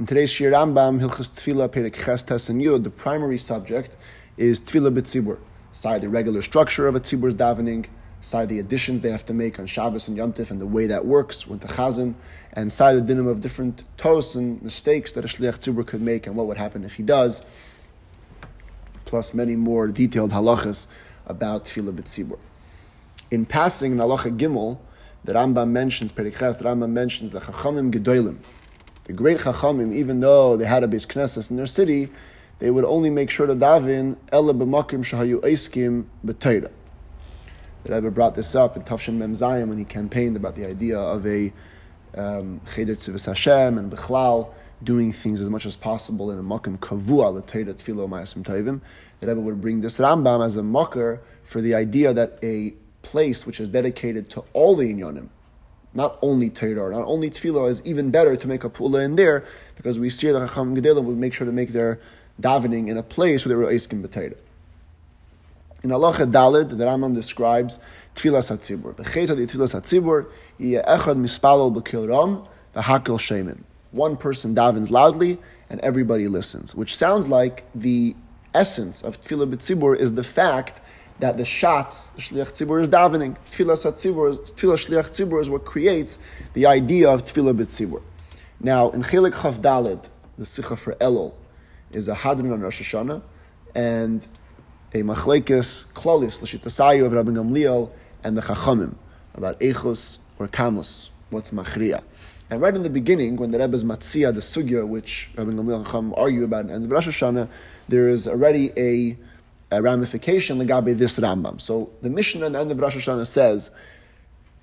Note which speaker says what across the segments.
Speaker 1: In today's Shir Rambam, Hilchas Tefillah, Perek Ches, the primary subject is Tefillah B'tzibur. Side the regular structure of a Tzibur's davening, side the additions they have to make on Shabbos and Yom Tif and the way that works with the Chazan, and side the dinim of different tos and mistakes that a Shliach Tzibur could make and what would happen if he does, plus many more detailed halachas about Tefillah B'tzibur. In passing, in Halacha Gimel, the Rambam mentions, Perichas, the Rambam mentions the Chachamim Gedolim. The great Chachamim, even though they had a base Knesset in their city, they would only make sure to daven Ela b'makim shahayu eiskim b'teira. The Rebbe brought this up in Tafshin Mem Zayim when he campaigned about the idea of a um, Cheder Tzivis Hashem and Bechlal doing things as much as possible in a makim kavua l'teira tefilo ma'asim tovim. The Rebbe would bring this Rambam as a mocker for the idea that a place which is dedicated to all the inyanim, not only Torah, not only Tefillah, is even better to make a pula in there because we see that Chacham Gedalim would make sure to make their davening in a place where they were Eiskim B'Torah. In Allah Dalid, the Rambam describes Tefillah Satzibur. The Chet of the Tefillah Satzibur, Echad Mispalol B'Kil Ram, V'Hakil Shemin. One person davens loudly and everybody listens, which sounds like the essence of Tefillah B'Tzibur is the fact that the shots, the Shliach Tzibur is davening. Tefillah Tzibur, Tefillah Shliach Tzibur is what creates the idea of Tefillah B'Tzibur. Now, in Chilik Chav Daled, the Sikha for Elul, is a Hadron on Rosh Hashanah, and a Machlekes Klolis, L'Shitasayu of Rabbi Gamliel, and the Chachamim, about Echos or Kamus, what's Machriya. And right in the beginning, when the Rebbe's Matzia, the Sugya, which Rabbi Gamliel and Chacham argue about, and the Rosh Hashanah, there is already a a ramification legabe this Rambam. So the Mishnah at the end of Rosh Hashanah says,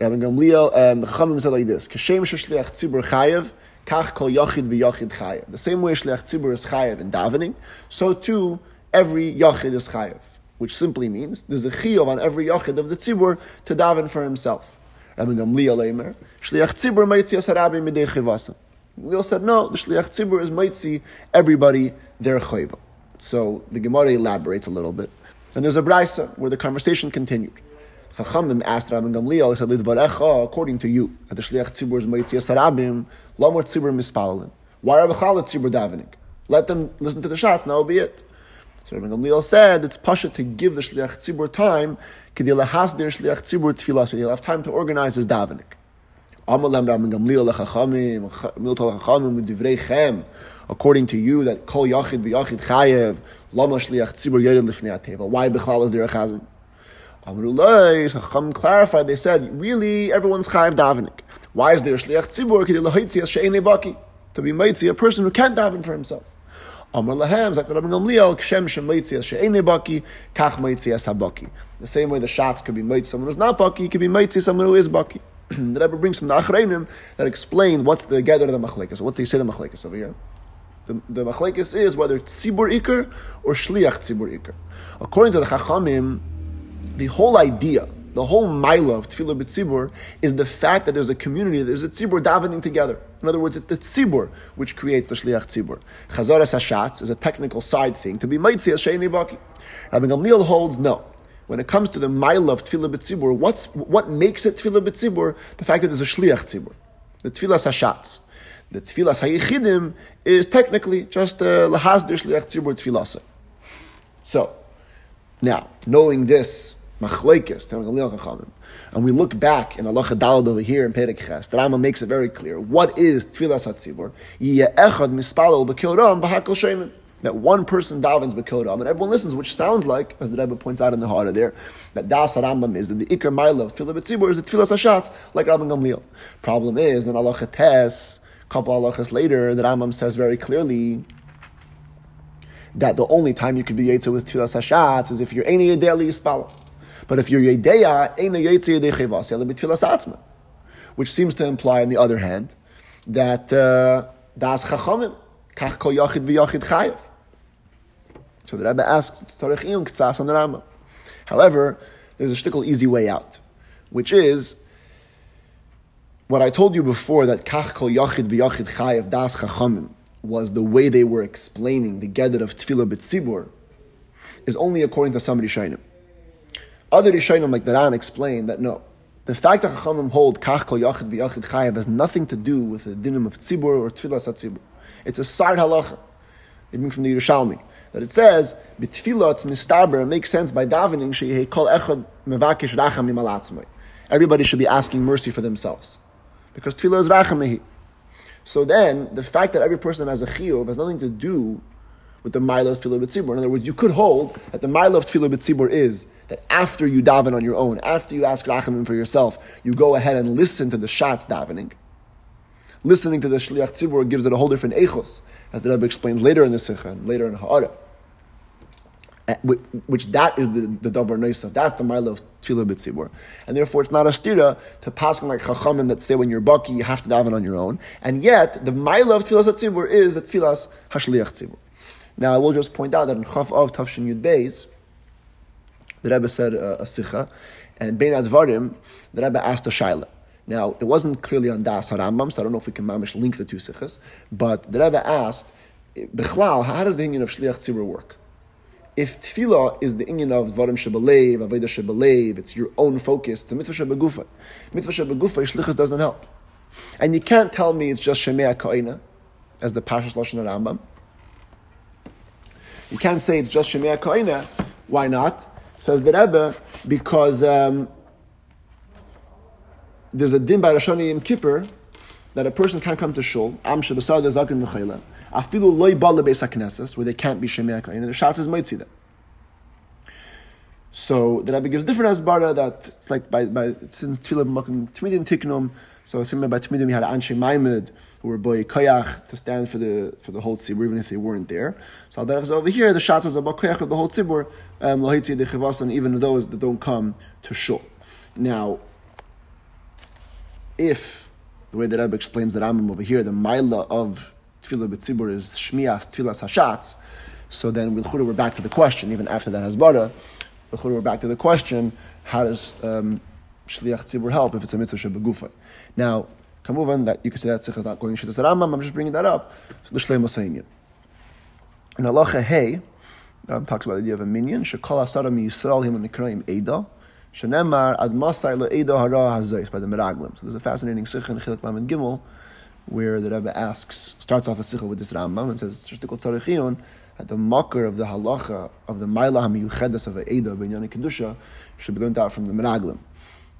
Speaker 1: Rabbi Gamliel uh, and the Chamim said like this: Kashem shliach tzibur chayev, kach kol yachid v'yachid chayev. The same way shliach tzibur is chayev in davening, so too every yachid is chayev, which simply means there's a chiyuv on every yachid of the tzibur to daven for himself. Rabbi Gamliel Eimer, shliach tzibur maitzi asarabi midei chivasa. Gamliel said no, the shliach tzibur is maitzi everybody their chayva. So the Gemara elaborates a little bit. And there's a brisa where the conversation continued. Chachamim asked Rabbi Gamliel, he said, Lidvarecha, according to you, at the Shliach Tzibur is Moitzias Harabim, Lamor Tzibur Mispalin. Why are Bechala Tzibur davening? Let them listen to the shots, now will be it. So Rabbi Gamliel said, it's pasha to give the Shliach Tzibur time, Kedil Hasdir Shliach Tzibur Tfilah, so he'll have time to organize his davening. According to you that kol yachid v'yachid chayev lama shliach tzibur yered lifnei ateva. Why bichlal is there a chazan? Amrulay, Chacham clarified. They said, really, everyone's chayev davening. Why is there a shliach tzibur kedei lahaitzias she'enei baki to be mitzi a person who can't daven for himself? Amr lahem, Zakar Rabbi Gamliel, kshem shemitzias she'enei baki, kach mitzias habaki. The same way the shots could be mitzi someone who's not baki, could be mitzi someone who is baki. the Rebbe brings from the Achreinim that explain what's the gather of the machlekes. What's the say the machlekes over here? The, the machlekes is whether tzibur ikr or shliach tzibur ikr. According to the Chachamim, the whole idea, the whole mila of tefillah b'tzibur is the fact that there's a community, there's a tzibur davening together. In other words, it's the tzibur which creates the shliach tzibur. Chazaras hashatz is a technical side thing to be mitzvah sheini baki. Rabbi Gamliel holds no. When it comes to the mila of tefillah b'tzibur, what's what makes it tefillah b'tzibur? The fact that there's a shliach tzibur, the tefillah hashatz. The tefillas hayichidim is technically just a lahazdir shliach tzibur tefillasa. So, now, knowing this, machlekes, and we look back in Allah Dalad over here in Perek Ches, the Rama makes it very clear. What is tefillas hatzibur? echad mispalel b'kil ram b'hakol shemin. That one person davens ram, and everyone listens, which sounds like, as the Rebbe points out in the Hara there, that das Rambam is that the ikar ma'ila of b'tzibur is the tefillas hashatz, like Rabbi Gamliel. Problem is, that Allah Tes, couple halachas later, the Rambam says very clearly that the only time you could be yetzer with tefillas hashatz is if you're eni yedei yispala. But if you're yedeya, eni yetzer yedei chevas, yela b'tefillas atzma. Which seems to imply, on the other hand, that uh, das chachamim, kach kol yachid v'yachid chayev. So the Rebbe asks, on the Rambam. However, there's a shtickle easy way out, which is what I told you before that kach kol yachid v'yachid chayev das chachamim was the way they were explaining the gedder of tefillah b'tzibur is only according to some Rishonim. Other Rishonim, like the Ran, explain that no, the fact that chachamim hold kach kol yachid v'yachid chayev has nothing to do with the dinim of tzibur or tefillah satzibur. It's a side halacha. They bring from the Yerushalmi that it says b'tfilah mistaber makes sense by davening sheyeh kol echad mevakish racham imalatzmai. Everybody should be asking mercy for themselves because tefillah is rachamehi. So then, the fact that every person has a chiyuv has nothing to do with the mile of tefillah b'tzibur. In other words, you could hold that the mile of tefillah b'tzibur is that after you daven on your own, after you ask rachamim for yourself, you go ahead and listen to the shots davening. Listening to the shliach tzibur gives it a whole different echos, as the Rebbe explains later in the Sikha and later in Ha'ara. Eh, which that is the, the davar noisaf. That's the mile of tefillah b'tzibur, and therefore it's not a stira to pass on like chachamim that say when you're bucky you have to daven on your own, and yet the mile of tefillah tzibur is the tefillas hashliach tzibur. Now I will just point out that in chaf of tafshin yud beis, the Rebbe said uh, a sicha, and bein advarim, the Rebbe asked a shaila. Now it wasn't clearly on das harambam, so I don't know if we can mamish link the two sichas, but the Rebbe asked, Bechlal, how does the union of shliach tzibur work? if tefillah is the inyan of dvarim shebalev, aveda shebalev, it's your own focus, it's a mitzvah shebegufa. Mitzvah shebegufa, shlichus doesn't help. And you can't tell me it's just shemea ka'ina, as the Pashas Lashon Rambam. You can't say it's just shemea ka'ina. Why not? Says the Rebbe, because um, there's a din by Rosh Yom Kippur that a person can't come to shul. Am shebasar zakin v'chayla. Afilu loy bala beis where they can't be shemei and the Shas is see them. So the Rebbe gives different asbara that it's like by, by since tefillah makim tmidim tiknum. So similar by tmidim, we had anshe maimed who were boy koyach to stand for the for the whole tzibur even if they weren't there. So over here the shots was about koyach of the whole tzibur um, lohitzi de even those that don't come to shul. Now, if the way that Rebbe explains the Rambam over here, the maila of tefillah b'tzibur is shmias tefillas hashatz, so then we'll we're back to the question, even after that hasbara, we're back to the question, how does um, shliach tzibur help if it's a mitzvah shebegufa? Now, kamuvan, that you could say that sikha is not going to the Rambam, I'm just bringing that up, so the Shleim it. In halacha hey, Rambam talks about the idea of a minion, shekol asara yisrael him nikraim eda, shenemar ad masai le hara by the Meraglim. So there's a fascinating sikha in Chilik Lamed Gimel, where the Rebbe asks, starts off a sikha with this Rambam and says, that the makar of the halacha of the Maila HaMiyuchedes of the Eda B'Inyani Kedusha should be learned out from the Meraglim.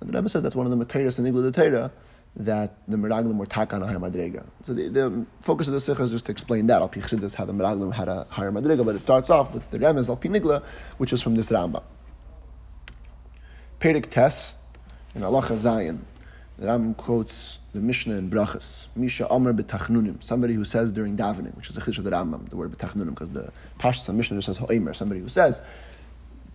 Speaker 1: And the Rebbe says that's one of the Makarias and Igla Torah that the Meraglim were takan higher madrega. So the, the, focus of the sikha is just to explain that. Al Pichsidis how the Meraglim had a higher madrega, but it starts off with the Remez Al Pinigla, which is from this Rambam. Perik Tes in Allah Zion. The Rambam quotes the Mishnah in Brachas, Misha Omer betachnunim, somebody who says during davening, which is a chish of the Rambam, the word betachnunim, because the Pashas Mishnah just says Ho'emer, somebody who says.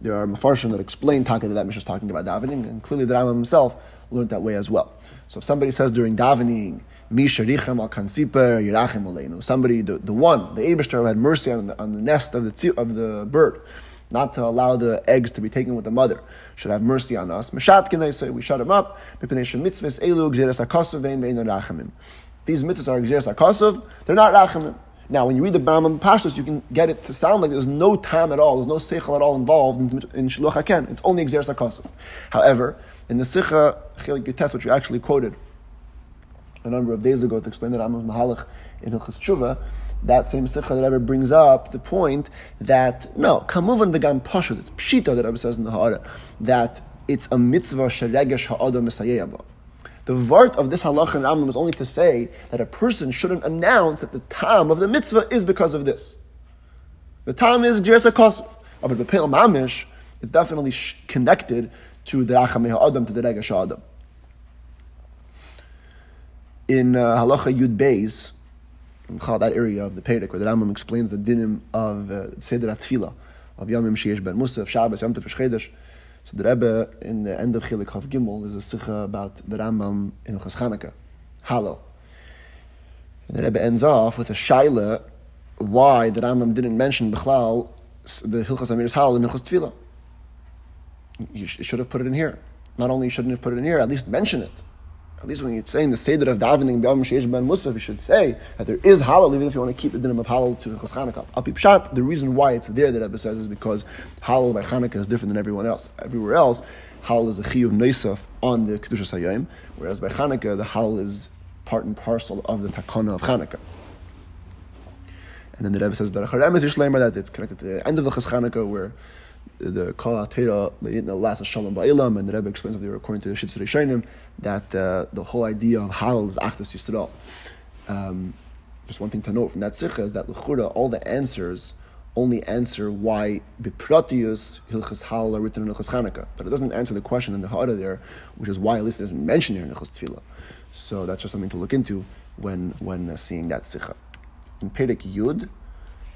Speaker 1: There are mafarshim that explain taka that that Mishnah is talking about davening, and clearly the Rambam himself learned that way as well. So if somebody says during davening, Misha richam al kansiper yirachem aleinu, somebody, the, the one, the Abishter who had mercy on the, on the nest of the, of the bird, not to allow the eggs to be taken with the mother, should have mercy on us. Say we shut him up. These mitzvahs are gzeres. They're not rachamim. Now, when you read the Rambam Pashtos, you can get it to sound like there's no time at all, there's no seichel at all involved in, in Shiluch HaKen. It's only Gzeres HaKosov. However, in the Sikha Chilik Yutes, which you actually quoted a number of days ago to explain the Rambam Mahalach in Hilchas Tshuva, that same sikha that ever brings up the point that no, kamuvan v'gam pashut. It's pshita that Rebbe says in the Ha'ara that it's a mitzvah sheregesh ha'adam misayeyaba. The vart of this halacha and Rambam is only to say that a person shouldn't announce that the time of the mitzvah is because of this. The time is Jersa Kosov. But the Pale Mamish is definitely connected to the Rachameh Adam, to the Regesh Adam. In uh, halacha Yud Beis, that area of the Perek, where the Rambam explains the dinim of uh, Seder Atfila, of Yamim Sheyesh Ben Musaf, Shabbos, Yom Tov Chedesh. So the Rebbe, in the end of Chilik Chav Gimel, there's a sikha about the Rambam in Chas Chanukah, Hallel. And the Rebbe ends off with a shaila why the Rambam didn't mention Bechlal, the Hilchas Amiris Hallel in Hilchas Tefillah. You should have put it in here. Not only shouldn't have put it in here, at least mention it. At least when you're saying the Seder of davening, Ben Musaf, you should say that there is halal, even if you want to keep the dinner of halal to Chas Chanukah. Pshat, the reason why it's there, that Rebbe says, is because halal by Chanukah is different than everyone else. Everywhere else, halal is a chiyuv neisaf on the Kedusha Sayyim, whereas by Chanukah, the halal is part and parcel of the takana of Chanukah. And then the Rebbe says that it's connected to the end of the Chanukah where the Kol HaTeira, the last Shalom Ba'ilam, and the Rebbe explains over there, according to the Shitz Rishonim, that uh, the whole idea of Halal is Achdus Yisrael. Um, just one thing to note from that Sikha is that L'chura, all the answers only answer why Bipratius Hilchas Halal are written in Hilchas Chanukah, but it doesn't answer the question in the Ha'ara there, which is why at least it isn't mentioned here in Hilchas Tefillah. So that's just something to look into when, when uh, seeing that Sikha. In Perek Yud,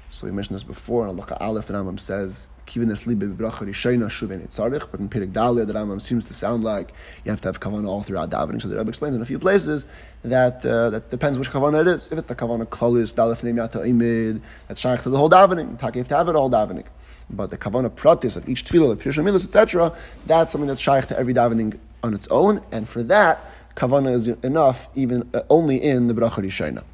Speaker 1: so we mentioned this before, and Allah Aleph, the Rambam says, Kivinas libe bracha rishayna shuven itzarich, but in Pirik Dalia, the Rambam seems to sound like you have to have kavanah all throughout davening. So the Rebbe explains in a few places that uh, that depends which kavanah it is. If it's the kavanah klalis, dalef neimyata imid, that's shaykh to the whole davening. Taki have to have it all davening. But the kavanah pratis of each tefillah, the pirush etc., that's something that's shaykh to every davening on its own, and for that, kavanah is enough, even uh, only in the bracha rishayna.